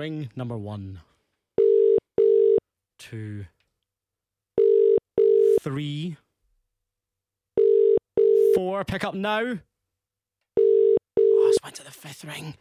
Ring number one, two, three, four. Pick up now. Oh, just went to the fifth ring.